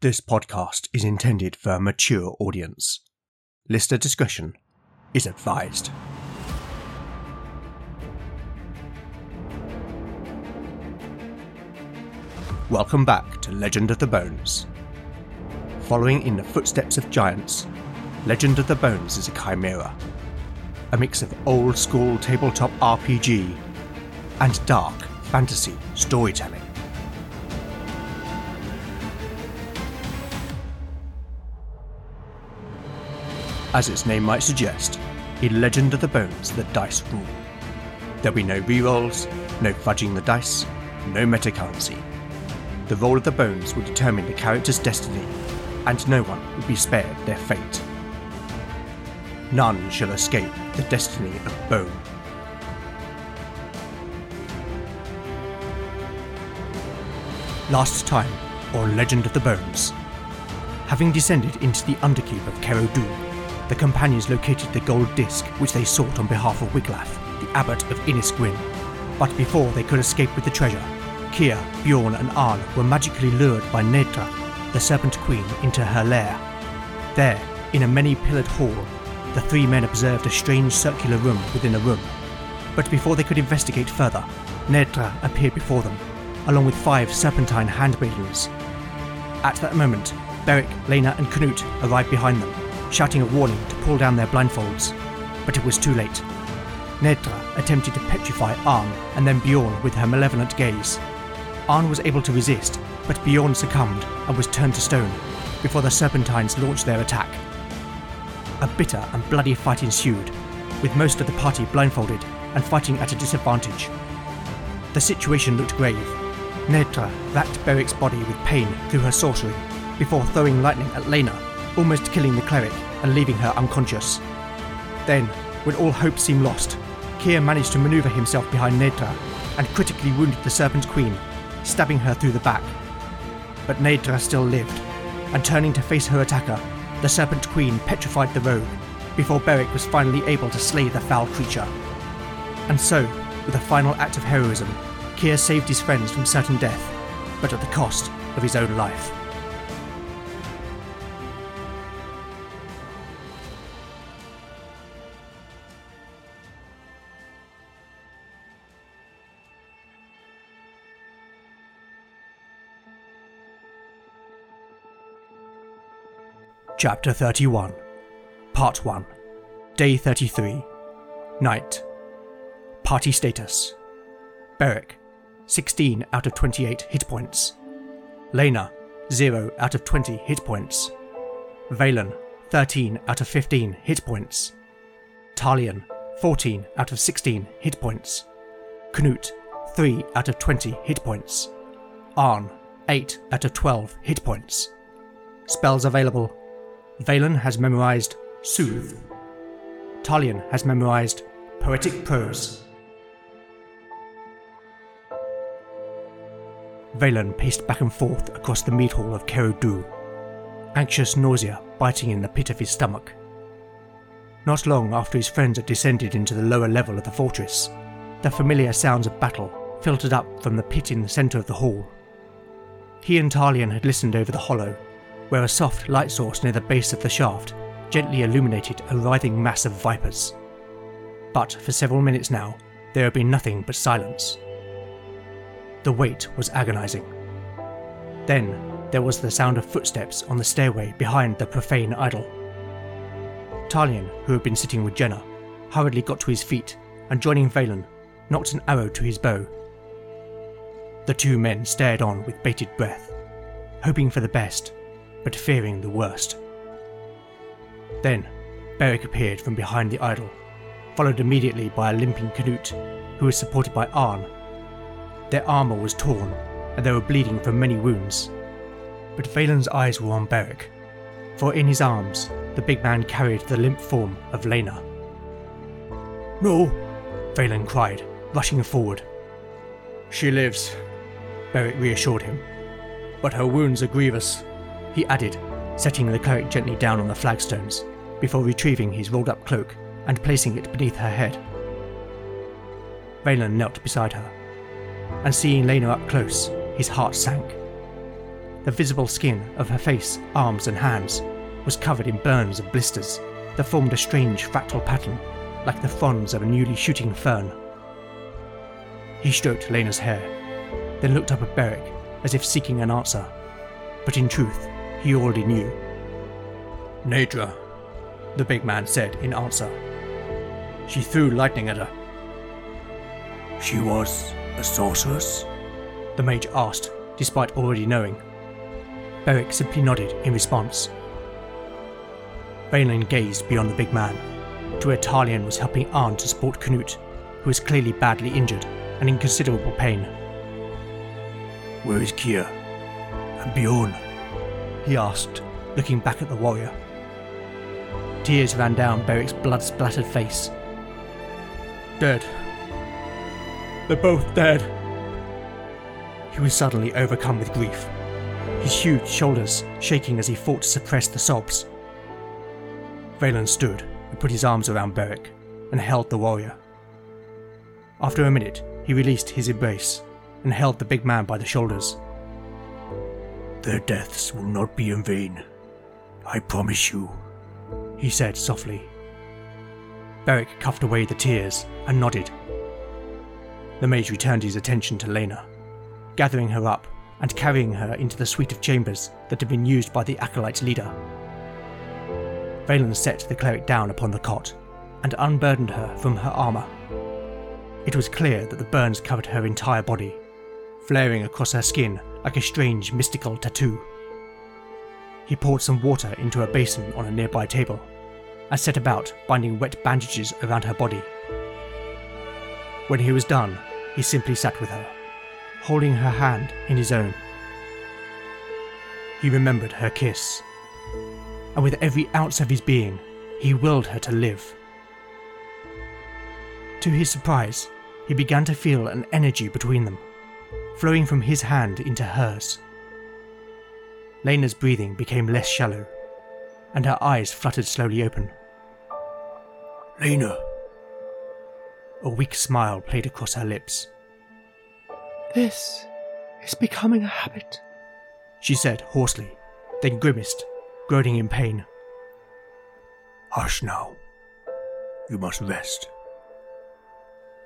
This podcast is intended for a mature audience. Listener discretion is advised. Welcome back to Legend of the Bones. Following in the footsteps of giants, Legend of the Bones is a chimera. A mix of old school tabletop RPG and dark fantasy storytelling. As its name might suggest, in Legend of the Bones, the dice rule. There'll be no rerolls, no fudging the dice, no metacurrency. The roll of the bones will determine the character's destiny, and no one will be spared their fate. None shall escape the destiny of Bone. Last time on Legend of the Bones. Having descended into the underkeep of Kerodu, the companions located the gold disc which they sought on behalf of Wiglaf, the abbot of Innisgrin. But before they could escape with the treasure, Kier, Bjorn, and Arn were magically lured by Nedra, the Serpent Queen, into her lair. There, in a many pillared hall, the three men observed a strange circular room within a room. But before they could investigate further, Nedra appeared before them, along with five serpentine handmaidens. At that moment, Beric, Lena, and Knut arrived behind them, shouting a warning to pull down their blindfolds. But it was too late. Nedra attempted to petrify Arn and then Bjorn with her malevolent gaze. Arn was able to resist, but Bjorn succumbed and was turned to stone before the Serpentines launched their attack. A bitter and bloody fight ensued, with most of the party blindfolded and fighting at a disadvantage. The situation looked grave. Nedra racked Beric's body with pain through her sorcery before throwing lightning at Lena, almost killing the cleric and leaving her unconscious. Then, when all hope seemed lost, Kier managed to maneuver himself behind Nedra and critically wounded the Serpent Queen, stabbing her through the back. But Nedra still lived, and turning to face her attacker, the Serpent Queen petrified the rogue before Beric was finally able to slay the foul creature. And so, with a final act of heroism, Kier saved his friends from certain death, but at the cost of his own life. Chapter 31, Part 1, Day 33, Night. Party status Beric, 16 out of 28 hit points. Lena, 0 out of 20 hit points. Valen, 13 out of 15 hit points. Talion, 14 out of 16 hit points. Knut, 3 out of 20 hit points. Arn, 8 out of 12 hit points. Spells available Valen has memorized Soothe. Talion has memorized Poetic Prose. Valen paced back and forth across the meat hall of Kerodu, anxious nausea biting in the pit of his stomach. Not long after his friends had descended into the lower level of the fortress, the familiar sounds of battle filtered up from the pit in the centre of the hall. He and Talion had listened over the hollow where a soft light source near the base of the shaft gently illuminated a writhing mass of vipers. But for several minutes now, there had been nothing but silence. The wait was agonizing. Then there was the sound of footsteps on the stairway behind the profane idol. Talion, who had been sitting with Jenna, hurriedly got to his feet and joining Valen, nocked an arrow to his bow. The two men stared on with bated breath, hoping for the best but fearing the worst. Then, Beric appeared from behind the idol, followed immediately by a limping Knut, who was supported by Arn. Their armour was torn, and they were bleeding from many wounds. But Valen's eyes were on Beric, for in his arms the big man carried the limp form of Lena. No, Valen cried, rushing forward. She lives, Beric reassured him, but her wounds are grievous he added, setting the cleric gently down on the flagstones before retrieving his rolled up cloak and placing it beneath her head. Valen knelt beside her, and seeing Lena up close, his heart sank. The visible skin of her face, arms, and hands was covered in burns and blisters that formed a strange fractal pattern, like the fronds of a newly shooting fern. He stroked Lena's hair, then looked up at Beric as if seeking an answer, but in truth, he already knew. Nedra, the big man said in answer. She threw lightning at her. She was a sorceress? The mage asked, despite already knowing. Beric simply nodded in response. Valen gazed beyond the big man to where Talion was helping Arn to support Knut, who was clearly badly injured and in considerable pain. Where is Kier? And Bjorn? He asked, looking back at the warrior. Tears ran down Beric's blood splattered face. Dead. They're both dead. He was suddenly overcome with grief, his huge shoulders shaking as he fought to suppress the sobs. Valen stood and put his arms around Beric and held the warrior. After a minute, he released his embrace and held the big man by the shoulders. Their deaths will not be in vain. I promise you, he said softly. Beric cuffed away the tears and nodded. The mage returned his attention to Lena, gathering her up and carrying her into the suite of chambers that had been used by the acolyte leader. Valen set the cleric down upon the cot and unburdened her from her armour. It was clear that the burns covered her entire body, flaring across her skin like a strange mystical tattoo. He poured some water into a basin on a nearby table and set about binding wet bandages around her body. When he was done, he simply sat with her, holding her hand in his own. He remembered her kiss, and with every ounce of his being, he willed her to live. To his surprise, he began to feel an energy between them, flowing from his hand into hers. Lena's breathing became less shallow, and her eyes fluttered slowly open. Lena. A weak smile played across her lips. This is becoming a habit, she said hoarsely, then grimaced, groaning in pain. Hush now. You must rest.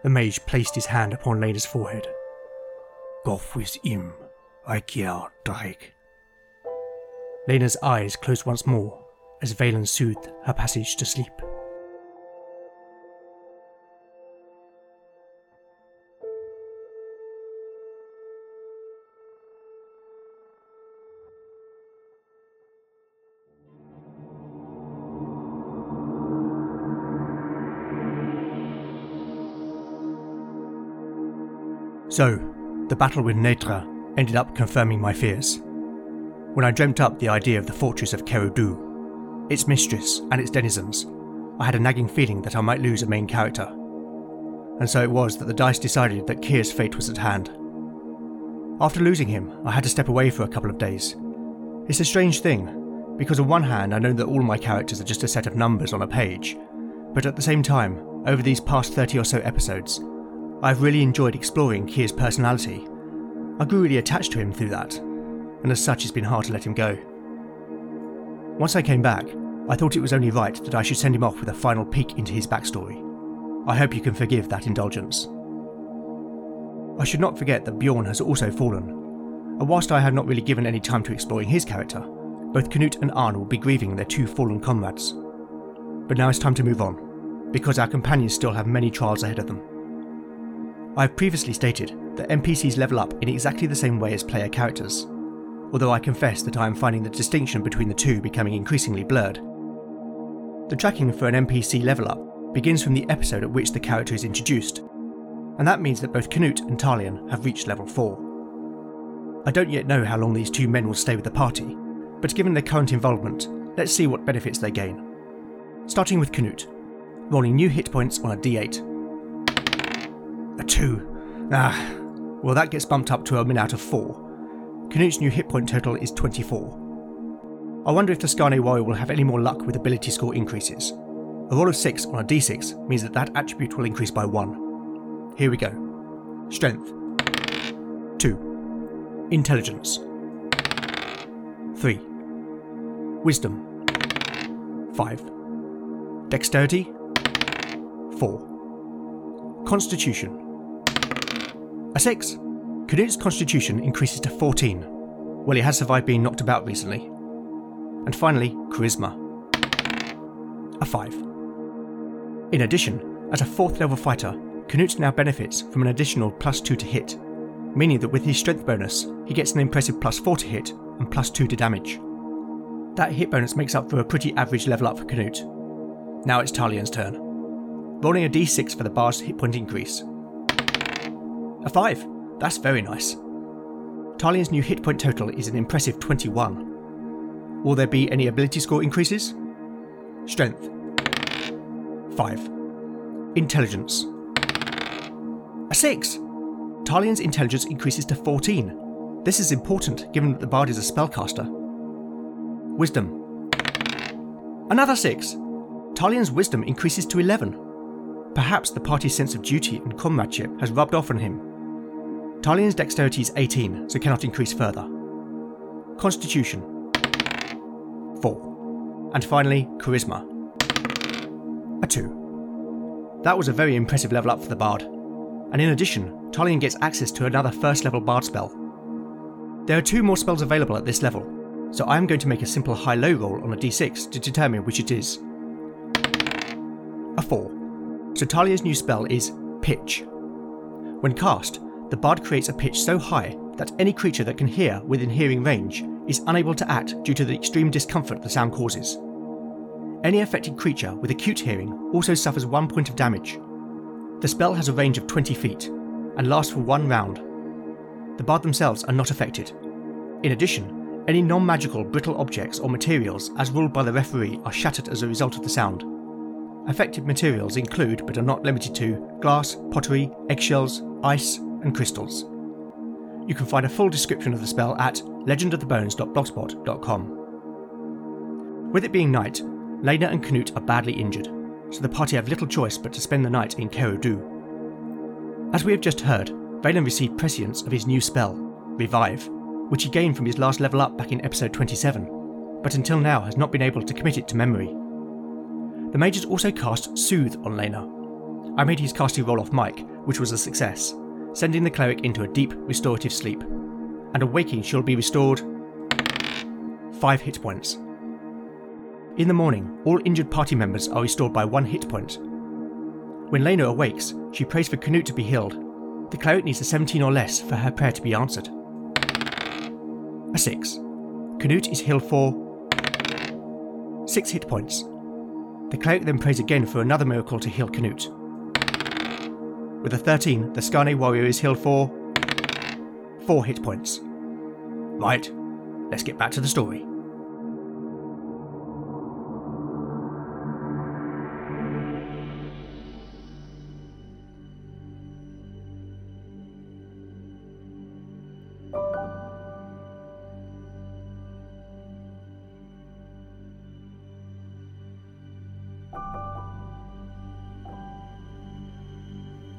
The mage placed his hand upon Lena's forehead. Goff with him, Ikea Drake. Lena's eyes closed once more as Valen soothed her passage to sleep. So, the battle with Nedra ended up confirming my fears. When I dreamt up the idea of the fortress of Kerodu, its mistress, and its denizens, I had a nagging feeling that I might lose a main character. And so it was that the dice decided that Kier's fate was at hand. After losing him, I had to step away for a couple of days. It's a strange thing, because on one hand I know that all my characters are just a set of numbers on a page, but at the same time, over these past 30 or so episodes, I've really enjoyed exploring Kier's personality. I grew really attached to him through that, and as such it's been hard to let him go. Once I came back, I thought it was only right that I should send him off with a final peek into his backstory. I hope you can forgive that indulgence. I should not forget that Bjorn has also fallen, and whilst I have not really given any time to exploring his character, both Knut and Arn will be grieving their two fallen comrades. But now it's time to move on, because our companions still have many trials ahead of them. I have previously stated that NPCs level up in exactly the same way as player characters, although I confess that I am finding the distinction between the two becoming increasingly blurred. The tracking for an NPC level up begins from the episode at which the character is introduced, and that means that both Knut and Talion have reached level 4. I don't yet know how long these two men will stay with the party, but given their current involvement, let's see what benefits they gain. Starting with Knut, rolling new hit points on a d8 a 2. Ah, well, that gets bumped up to a min out of 4. Knut's new hit point total is 24. I wonder if the Skarne Warrior will have any more luck with ability score increases. A roll of 6 on a d6 means that that attribute will increase by 1. Here we go. Strength 2. Intelligence 3. Wisdom 5. Dexterity 4. Constitution A 6. Knut's constitution increases to 14. Well, he has survived being knocked about recently. And finally, charisma a 5. In addition, as a 4th level fighter, Knut now benefits from an additional plus 2 to hit, meaning that with his strength bonus, he gets an impressive plus 4 to hit and plus 2 to damage. That hit bonus makes up for a pretty average level up for Knut. Now it's Talion's turn. Rolling a d6 for the bar's hit point increase. A 5. That's very nice. Talion's new hit point total is an impressive 21. Will there be any ability score increases? Strength 5. Intelligence a 6. Talion's intelligence increases to 14. This is important given that the bard is a spellcaster. Wisdom. Another 6. Talion's wisdom increases to 11. Perhaps the party's sense of duty and comradeship has rubbed off on him. Talion's dexterity is 18, so cannot increase further. Constitution. 4. And finally, charisma. A 2. That was a very impressive level up for the bard and in addition, Talion gets access to another first level bard spell. There are two more spells available at this level, so I am going to make a simple high low roll on a d6 to determine which it is. A 4. So Talion's new spell is Pitch. When cast, the bard creates a pitch so high that any creature that can hear within hearing range is unable to act due to the extreme discomfort the sound causes. Any affected creature with acute hearing also suffers one point of damage, the spell has a range of 20 feet and lasts for one round. The bard themselves are not affected. In addition, any non magical brittle objects or materials, as ruled by the referee, are shattered as a result of the sound. Affected materials include, but are not limited to, glass, pottery, eggshells, ice, and crystals. You can find a full description of the spell at legendofthebones.blogspot.com. With it being night, Lena and Knut are badly injured so the party have little choice but to spend the night in Kerodu. As we have just heard, Valen received prescience of his new spell, Revive, which he gained from his last level up back in episode 27, but until now has not been able to commit it to memory. The mages also cast Soothe on Lena. I made his casting roll off Mike, which was a success, sending the cleric into a deep restorative sleep, and awaking she'll be restored 5 hit points. In the morning, all injured party members are restored by one hit point. When Lena awakes, she prays for Knut to be healed. The cleric needs a 17 or less for her prayer to be answered. A 6. Knut is healed for 6 hit points. The cleric then prays again for another miracle to heal Canute. With a 13, the Skarne warrior is healed for 4 hit points. Right, let's get back to the story.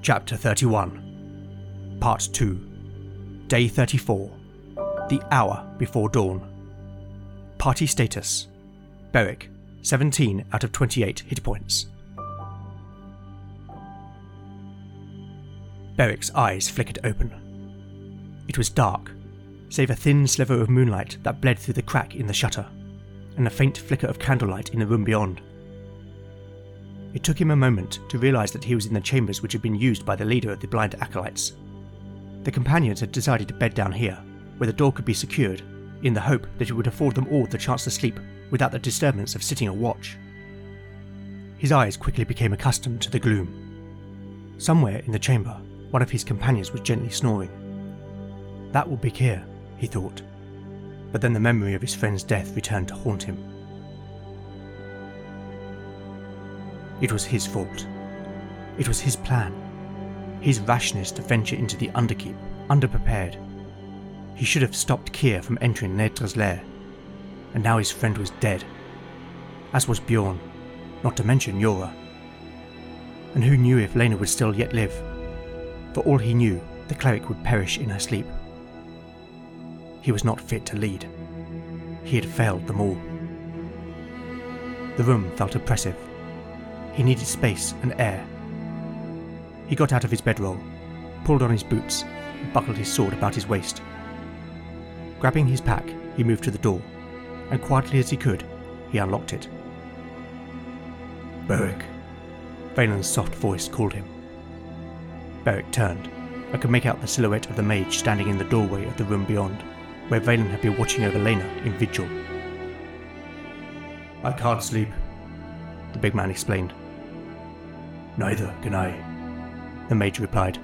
Chapter 31, Part 2, Day 34, The Hour Before Dawn. Party status Beric, 17 out of 28 hit points. Beric's eyes flickered open. It was dark, save a thin sliver of moonlight that bled through the crack in the shutter, and a faint flicker of candlelight in the room beyond. It took him a moment to realise that he was in the chambers which had been used by the leader of the blind acolytes. The companions had decided to bed down here, where the door could be secured, in the hope that it would afford them all the chance to sleep without the disturbance of sitting a watch. His eyes quickly became accustomed to the gloom. Somewhere in the chamber, one of his companions was gently snoring. That will be here, he thought. But then the memory of his friend's death returned to haunt him. It was his fault. It was his plan. His rashness to venture into the Underkeep, underprepared. He should have stopped Kier from entering Nedra's lair. And now his friend was dead. As was Bjorn, not to mention Yora. And who knew if Lena would still yet live? For all he knew, the cleric would perish in her sleep. He was not fit to lead. he had failed them all. The room felt oppressive. He needed space and air. He got out of his bedroll, pulled on his boots, and buckled his sword about his waist. Grabbing his pack, he moved to the door, and quietly as he could, he unlocked it. Beric, Valen's soft voice called him. Beric turned and could make out the silhouette of the mage standing in the doorway of the room beyond, where Valen had been watching over Lena in vigil. I can't sleep, The big man explained. Neither can I. The mage replied.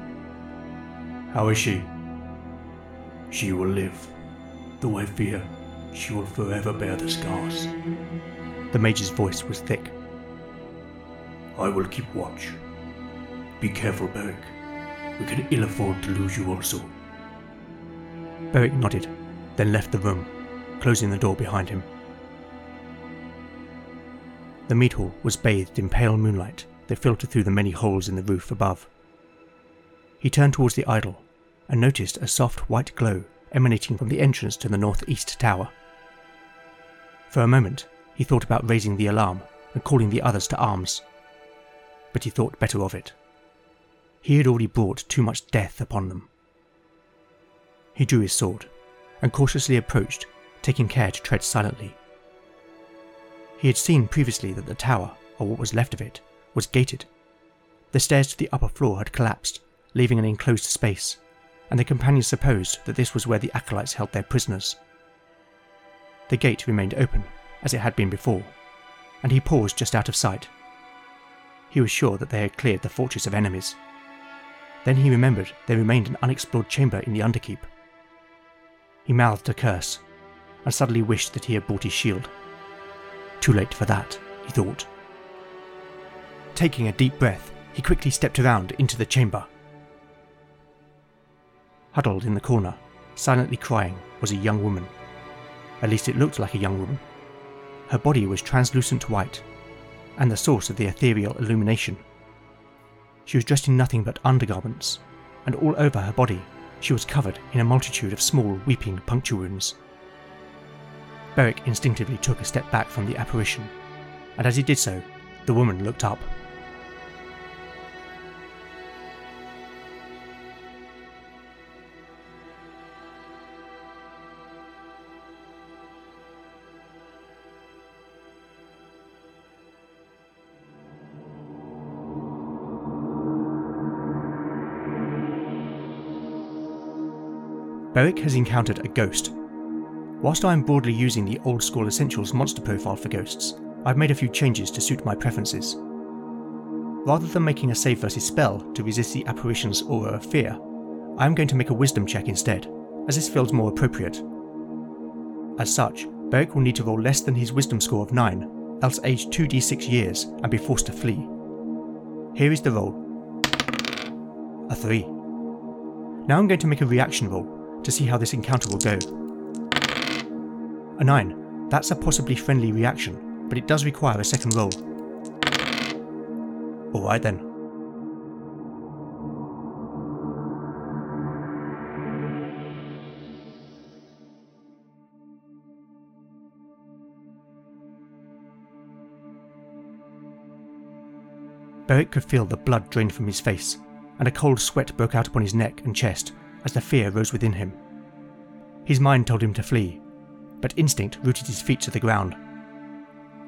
How is she? She will live, though I fear she will forever bear the scars. The mage's voice was thick. I will keep watch. Be careful, Beric. We can ill afford to lose you also. Beric nodded, then left the room, closing the door behind him. The meat hall was bathed in pale moonlight that filtered through the many holes in the roof above. He turned towards the idol and noticed a soft white glow emanating from the entrance to the northeast tower. For a moment, he thought about raising the alarm and calling the others to arms, but he thought better of it. He had already brought too much death upon them. He drew his sword and cautiously approached, taking care to tread silently. He had seen previously that the tower, or what was left of it, was gated. The stairs to the upper floor had collapsed, leaving an enclosed space, and the companions supposed that this was where the acolytes held their prisoners. The gate remained open, as it had been before, and he paused just out of sight. He was sure that they had cleared the fortress of enemies. Then he remembered there remained an unexplored chamber in the Underkeep. He mouthed a curse, and suddenly wished that he had brought his shield. Too late for that, he thought. Taking a deep breath, he quickly stepped around into the chamber. Huddled in the corner, silently crying, was a young woman. At least it looked like a young woman. Her body was translucent white, and the source of the ethereal illumination. She was dressed in nothing but undergarments, and all over her body she was covered in a multitude of small weeping puncture wounds. Beric instinctively took a step back from the apparition, and as he did so, the woman looked up. Beric has encountered a ghost. Whilst I am broadly using the old school Essentials monster profile for ghosts, I've made a few changes to suit my preferences. Rather than making a save versus spell to resist the apparition's aura of fear, I am going to make a wisdom check instead, as this feels more appropriate. As such, Beric will need to roll less than his wisdom score of 9, else age 2d6 years and be forced to flee. Here is the roll a 3. Now I'm going to make a reaction roll to see how this encounter will go. A 9. That's a possibly friendly reaction, but it does require a second roll. Alright then. Beric could feel the blood drain from his face, and a cold sweat broke out upon his neck and chest as the fear rose within him. His mind told him to flee, but instinct rooted his feet to the ground.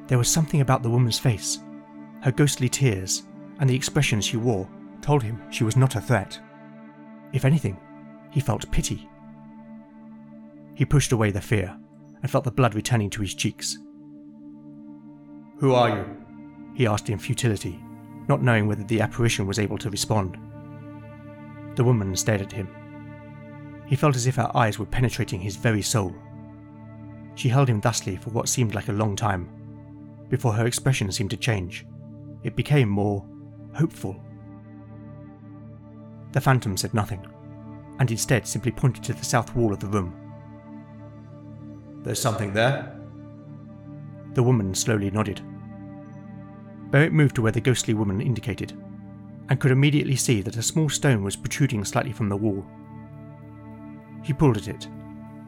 There was something about the woman's face. Her ghostly tears and the expression she wore told him she was not a threat. If anything, he felt pity. He pushed away the fear and felt the blood returning to his cheeks. Who are you? He asked in futility, not knowing whether the apparition was able to respond. The woman stared at him. He felt as if her eyes were penetrating his very soul. She held him thusly for what seemed like a long time, before her expression seemed to change. It became more hopeful. The phantom said nothing, and instead simply pointed to the south wall of the room. There's something there? The woman slowly nodded. Beric moved to where the ghostly woman indicated, and could immediately see that a small stone was protruding slightly from the wall. He pulled at it,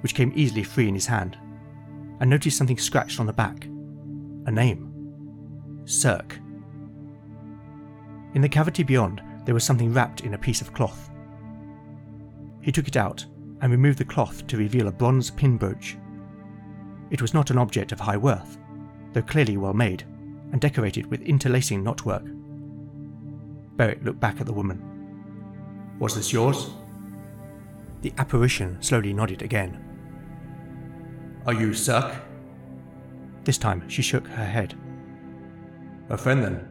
which came easily free in his hand, and noticed something scratched on the back. A name. Cirque. In the cavity beyond, there was something wrapped in a piece of cloth. He took it out and removed the cloth to reveal a bronze pin brooch. It was not an object of high worth, though clearly well made and decorated with interlacing knotwork. Beric looked back at the woman. Was this yours? The apparition slowly nodded again. Are you Cirque? This time she shook her head. A friend then?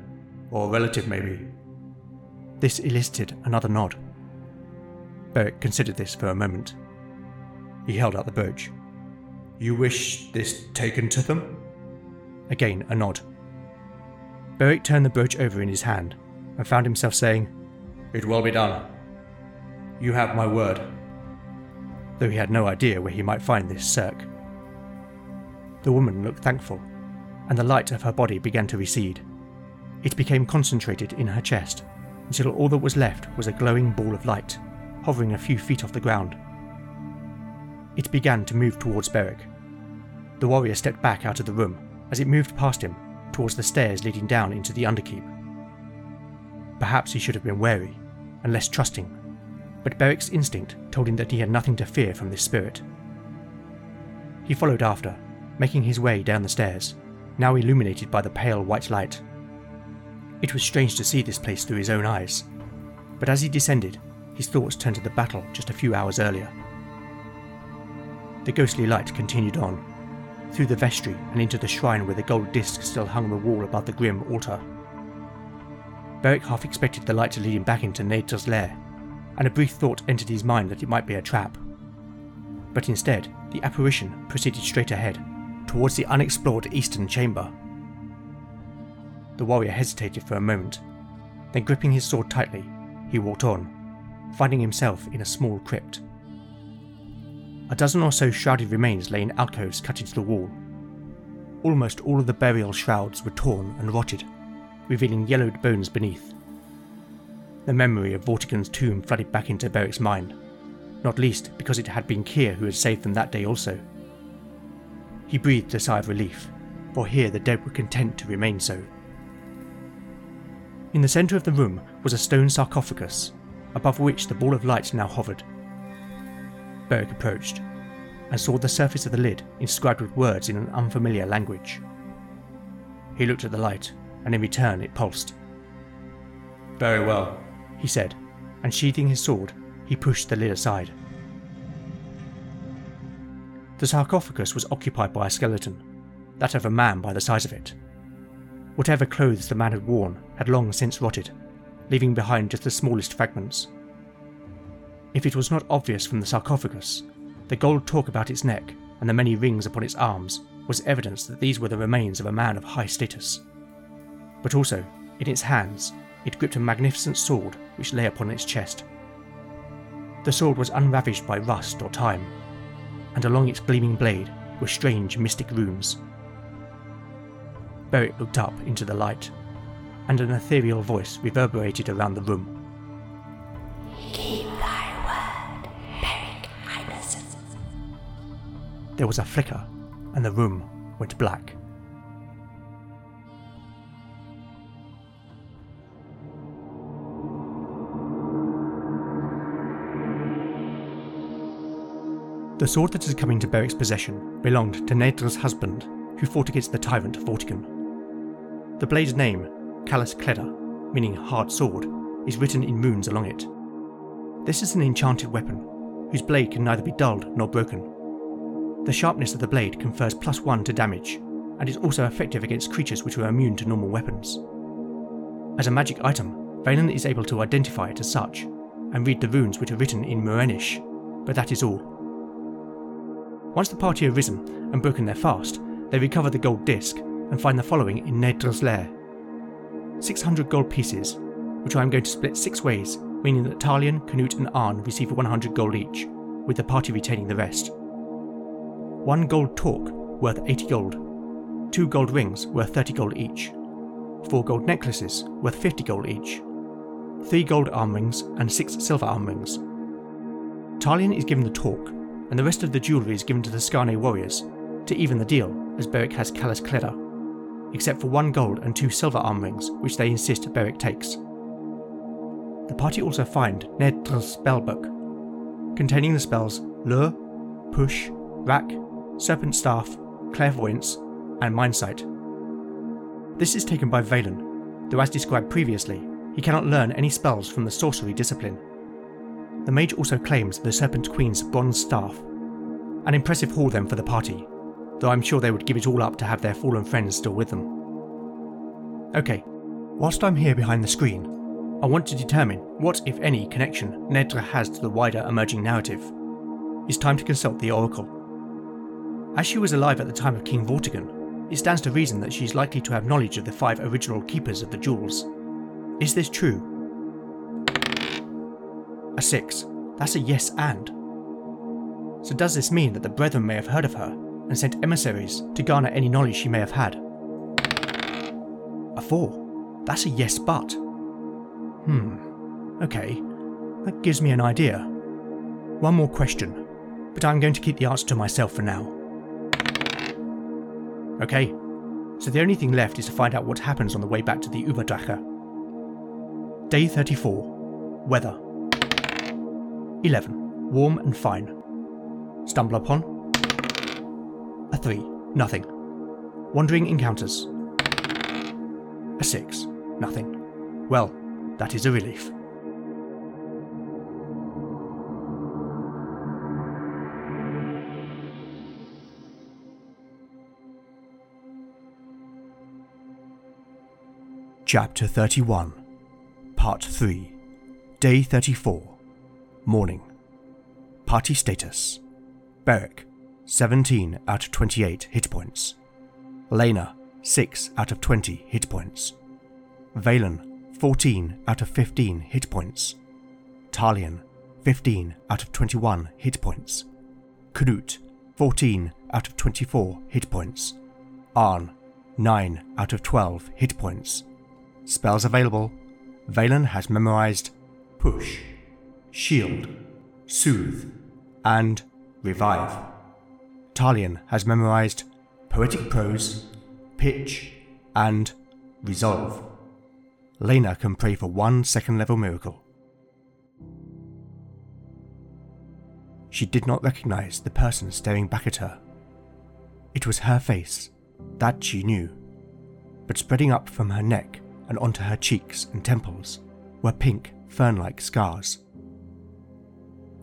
Or a relative, maybe? This elicited another nod. Beric considered this for a moment. He held out the brooch. You wish this taken to them? Again, a nod. Beric turned the brooch over in his hand and found himself saying, It will be done. You have my word. Though he had no idea where he might find this Cirque. The woman looked thankful, and the light of her body began to recede. It became concentrated in her chest until all that was left was a glowing ball of light, hovering a few feet off the ground. It began to move towards Beric. The warrior stepped back out of the room as it moved past him towards the stairs leading down into the underkeep. Perhaps he should have been wary and less trusting, but Beric's instinct told him that he had nothing to fear from this spirit. He followed after, making his way down the stairs, now illuminated by the pale white light. It was strange to see this place through his own eyes, but as he descended, his thoughts turned to the battle just a few hours earlier. The ghostly light continued on, through the vestry and into the shrine where the gold disc still hung on the wall above the grim altar. Beric half expected the light to lead him back into Nedra's lair, and a brief thought entered his mind that it might be a trap. But instead, the apparition proceeded straight ahead, towards the unexplored eastern chamber. The warrior hesitated for a moment, then gripping his sword tightly, he walked on, finding himself in a small crypt. A dozen or so shrouded remains lay in alcoves cut into the wall. Almost all of the burial shrouds were torn and rotted, revealing yellowed bones beneath. The memory of Vortigern's tomb flooded back into Beric's mind, not least because it had been Kier who had saved them that day also. He breathed a sigh of relief, for here the dead were content to remain so. In the centre of the room was a stone sarcophagus, above which the ball of light now hovered. Beric approached, and saw the surface of the lid inscribed with words in an unfamiliar language. He looked at the light, and in return it pulsed. Very well, he said, and sheathing his sword, he pushed the lid aside. The sarcophagus was occupied by a skeleton, that of a man by the size of it. Whatever clothes the man had worn had long since rotted, leaving behind just the smallest fragments. If it was not obvious from the sarcophagus, the gold torque about its neck and the many rings upon its arms was evidence that these were the remains of a man of high status. But also, in its hands, it gripped a magnificent sword which lay upon its chest. The sword was unravished by rust or time, and along its gleaming blade were strange mystic runes. Beric looked up into the light, and an ethereal voice reverberated around the room. Keep thy word, Beric. There was a flicker, and the room went black. The sword that that is coming to Beric's possession belonged to Nedra's husband, who fought against the tyrant Vortigern. The blade's name, Callus Cleda, meaning hard sword, is written in runes along it. This is an enchanted weapon, whose blade can neither be dulled nor broken. The sharpness of the blade confers plus one to damage, and is also effective against creatures which are immune to normal weapons. As a magic item, Valen is able to identify it as such, and read the runes which are written in Murenish, but that is all. Once the party have risen and broken their fast, they recover the gold disc and find the following in Nedra's lair 600 gold pieces, which I am going to split six ways, meaning that Talion, Knut, and Arn receive 100 gold each, with the party retaining the rest. One gold torque, worth 80 gold. Two gold rings, worth 30 gold each. Four gold necklaces, worth 50 gold each. Three gold arm rings and six silver arm rings. Talion is given the torque, and the rest of the jewellery is given to the Skarne warriors, to even the deal, as Beric has Callus Cleda, except for one gold and two silver arm rings, which they insist Beric takes. The party also find Nedra's spellbook, containing the spells Lure, Push, Rack, Serpent Staff, Clairvoyance, and Mindsight. This is taken by Valen, though as described previously, he cannot learn any spells from the sorcery discipline. The mage also claims the Serpent Queen's bronze staff, an impressive haul then for the party, though I'm sure they would give it all up to have their fallen friends still with them. Okay, whilst I'm here behind the screen, I want to determine what, if any, connection Nedra has to the wider emerging narrative. It's time to consult the Oracle. As she was alive at the time of King Vortigern, it stands to reason that she's likely to have knowledge of the five original keepers of the jewels. Is this true? A six. That's a yes and. So does this mean that the Brethren may have heard of her and sent emissaries to garner any knowledge she may have had? A four. That's a yes but. Hmm. Okay. That gives me an idea. One more question, but I'm going to keep the answer to myself for now. Okay, so the only thing left is to find out what happens on the way back to the Uberdrache. Day 34. Weather. 11. Warm and fine. Stumble upon. A 3. Nothing. Wandering encounters. A 6. Nothing. Well, that is a relief. Chapter 31, Part 3, Day 34, Morning. Party status Beric, 17 out of 28 hit points. Lena, 6 out of 20 hit points. Valen, 14 out of 15 hit points. Talion, 15 out of 21 hit points. Knut, 14 out of 24 hit points. Arn, 9 out of 12 hit points. Spells available. Valen has memorized Push, Shield, Soothe, and Revive. Talion has memorized Poetic Prose, Pitch, and Resolve. Lena can pray for one second level miracle. She did not recognize the person staring back at her. It was her face, that she knew, but spreading up from her neck and onto her cheeks and temples were pink, fern like scars.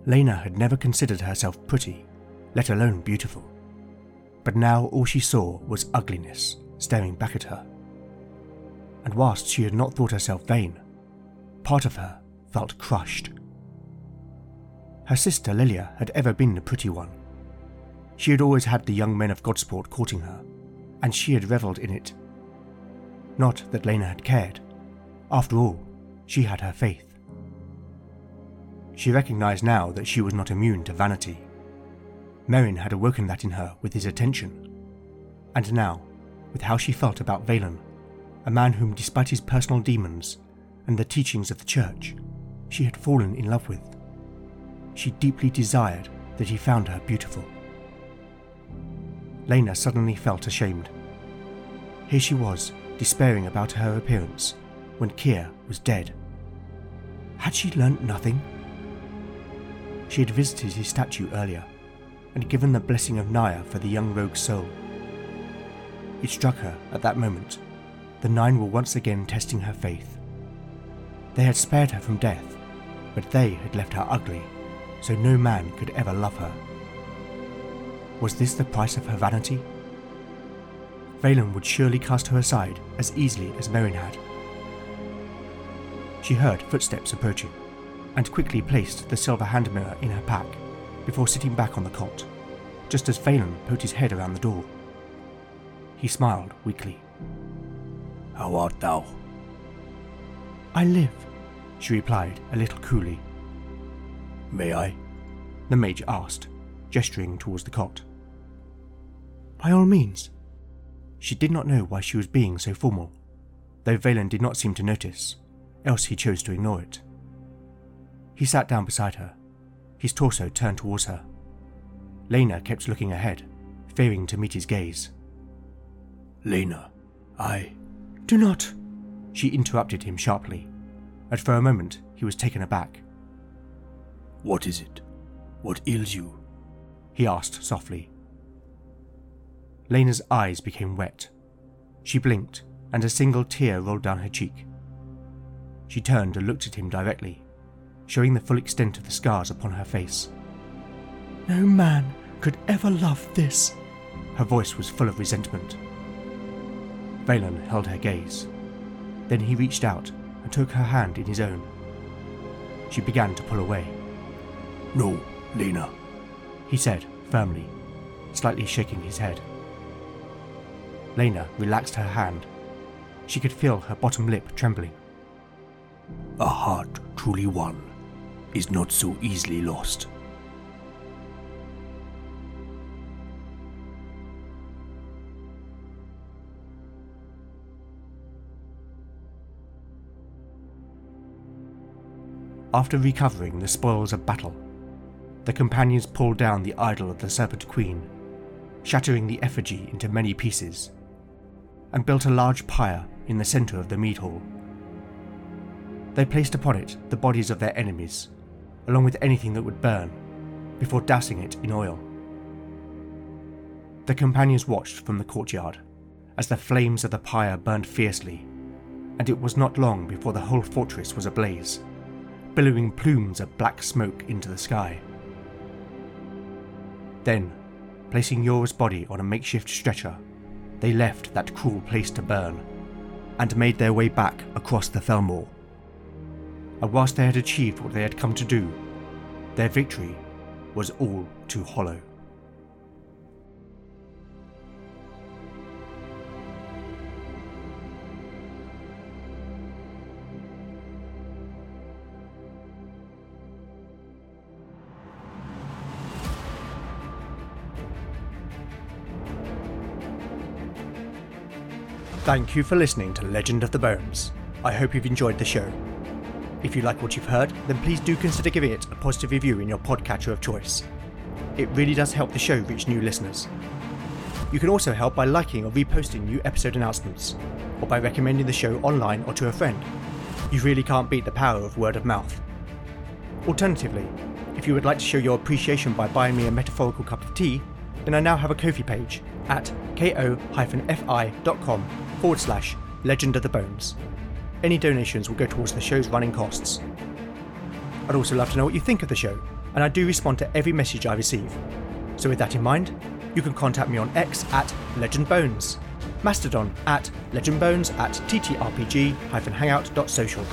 Lena had never considered herself pretty, let alone beautiful. But now all she saw was ugliness staring back at her. And whilst she had not thought herself vain, part of her felt crushed. Her sister Lilia had ever been the pretty one. She had always had the young men of Godsport courting her, and she had revelled in it. Not that Lena had cared. After all, she had her faith. She recognized now that she was not immune to vanity. Merrin had awoken that in her with his attention. And now, with how she felt about Valen, a man whom, despite his personal demons and the teachings of the church, she had fallen in love with, she deeply desired that he found her beautiful. Lena suddenly felt ashamed. Here she was, despairing about her appearance, when Kier was dead. Had she learnt nothing? She had visited his statue earlier, and given the blessing of Naya for the young rogue's soul. It struck her at that moment the Nine were once again testing her faith. They had spared her from death, but they had left her ugly, so no man could ever love her. Was this the price of her vanity? Valen would surely cast her aside as easily as Merrin had. She heard footsteps approaching, and quickly placed the silver hand mirror in her pack before sitting back on the cot, just as Valen poked his head around the door. He smiled weakly. How art thou? I live, she replied a little coolly. May I? The mage asked, gesturing towards the cot. By all means. She did not know why she was being so formal, though Valen did not seem to notice, else he chose to ignore it. He sat down beside her, his torso turned towards her. Lena kept looking ahead, fearing to meet his gaze. Lena, I. Do not! She interrupted him sharply, and for a moment he was taken aback. What is it? What ails you? He asked softly. Lena's eyes became wet. She blinked, and a single tear rolled down her cheek. She turned and looked at him directly, showing the full extent of the scars upon her face. No man could ever love this. Her voice was full of resentment. Valen held her gaze. Then he reached out and took her hand in his own. She began to pull away. No, Lena. He said firmly, slightly shaking his head. Lena relaxed her hand. She could feel her bottom lip trembling. A heart truly won is not so easily lost. After recovering the spoils of battle, the companions pulled down the idol of the Serpent Queen, shattering the effigy into many pieces, and built a large pyre in the centre of the mead hall. They placed upon it the bodies of their enemies, along with anything that would burn, before dousing it in oil. The companions watched from the courtyard as the flames of the pyre burned fiercely, and it was not long before the whole fortress was ablaze billowing plumes of black smoke into the sky. Then, placing Yora's body on a makeshift stretcher, they left that cruel place to burn and made their way back across the Thelmore. And whilst they had achieved what they had come to do, their victory was all too hollow. Thank you for listening to Legend of the Bones. I hope you've enjoyed the show. If you like what you've heard, then please do consider giving it a positive review in your podcatcher of choice. It really does help the show reach new listeners. You can also help by liking or reposting new episode announcements, or by recommending the show online or to a friend. You really can't beat the power of word of mouth. Alternatively, if you would like to show your appreciation by buying me a metaphorical cup of tea, then I now have a Ko-fi page at ko-fi.com forward slash legend of the bones. Any donations will go towards the show's running costs. I'd also love to know what you think of the show, and I do respond to every message I receive. So with that in mind, you can contact me on X at legendbones, Mastodon at legendbones at ttrpg-hangout.social,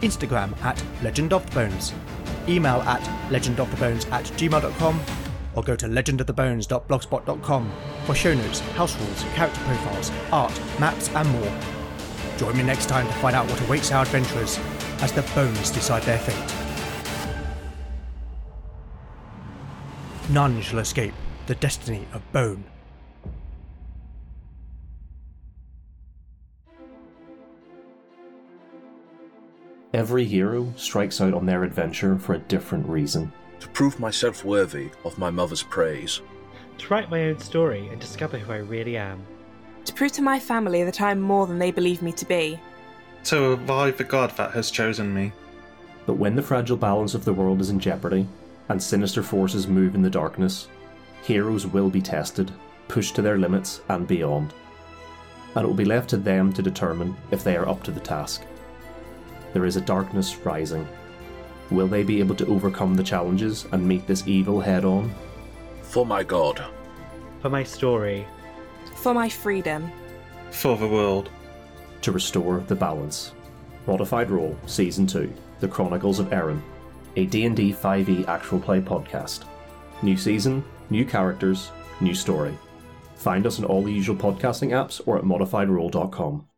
Instagram at legendofthebones, email at legendofthebones at gmail.com, or go to legendofthebones.blogspot.com for show notes, house rules, character profiles, art, maps, and more. Join me next time to find out what awaits our adventurers as the bones decide their fate. None shall escape the destiny of Bone. Every hero strikes out on their adventure for a different reason. To prove myself worthy of my mother's praise. To write my own story and discover who I really am. To prove to my family that I am more than they believe me to be. To revive the god that has chosen me. But when the fragile balance of the world is in jeopardy, and sinister forces move in the darkness, heroes will be tested, pushed to their limits and beyond. And it will be left to them to determine if they are up to the task. There is a darkness rising. Will they be able to overcome the challenges and meet this evil head on? For my god. For my story. For my freedom. For the world. To restore the balance. Modified Roll Season 2 The Chronicles of Erin, a D&D 5e actual play podcast. New season, new characters, new story. Find us on all the usual podcasting apps or at modifiedroll.com.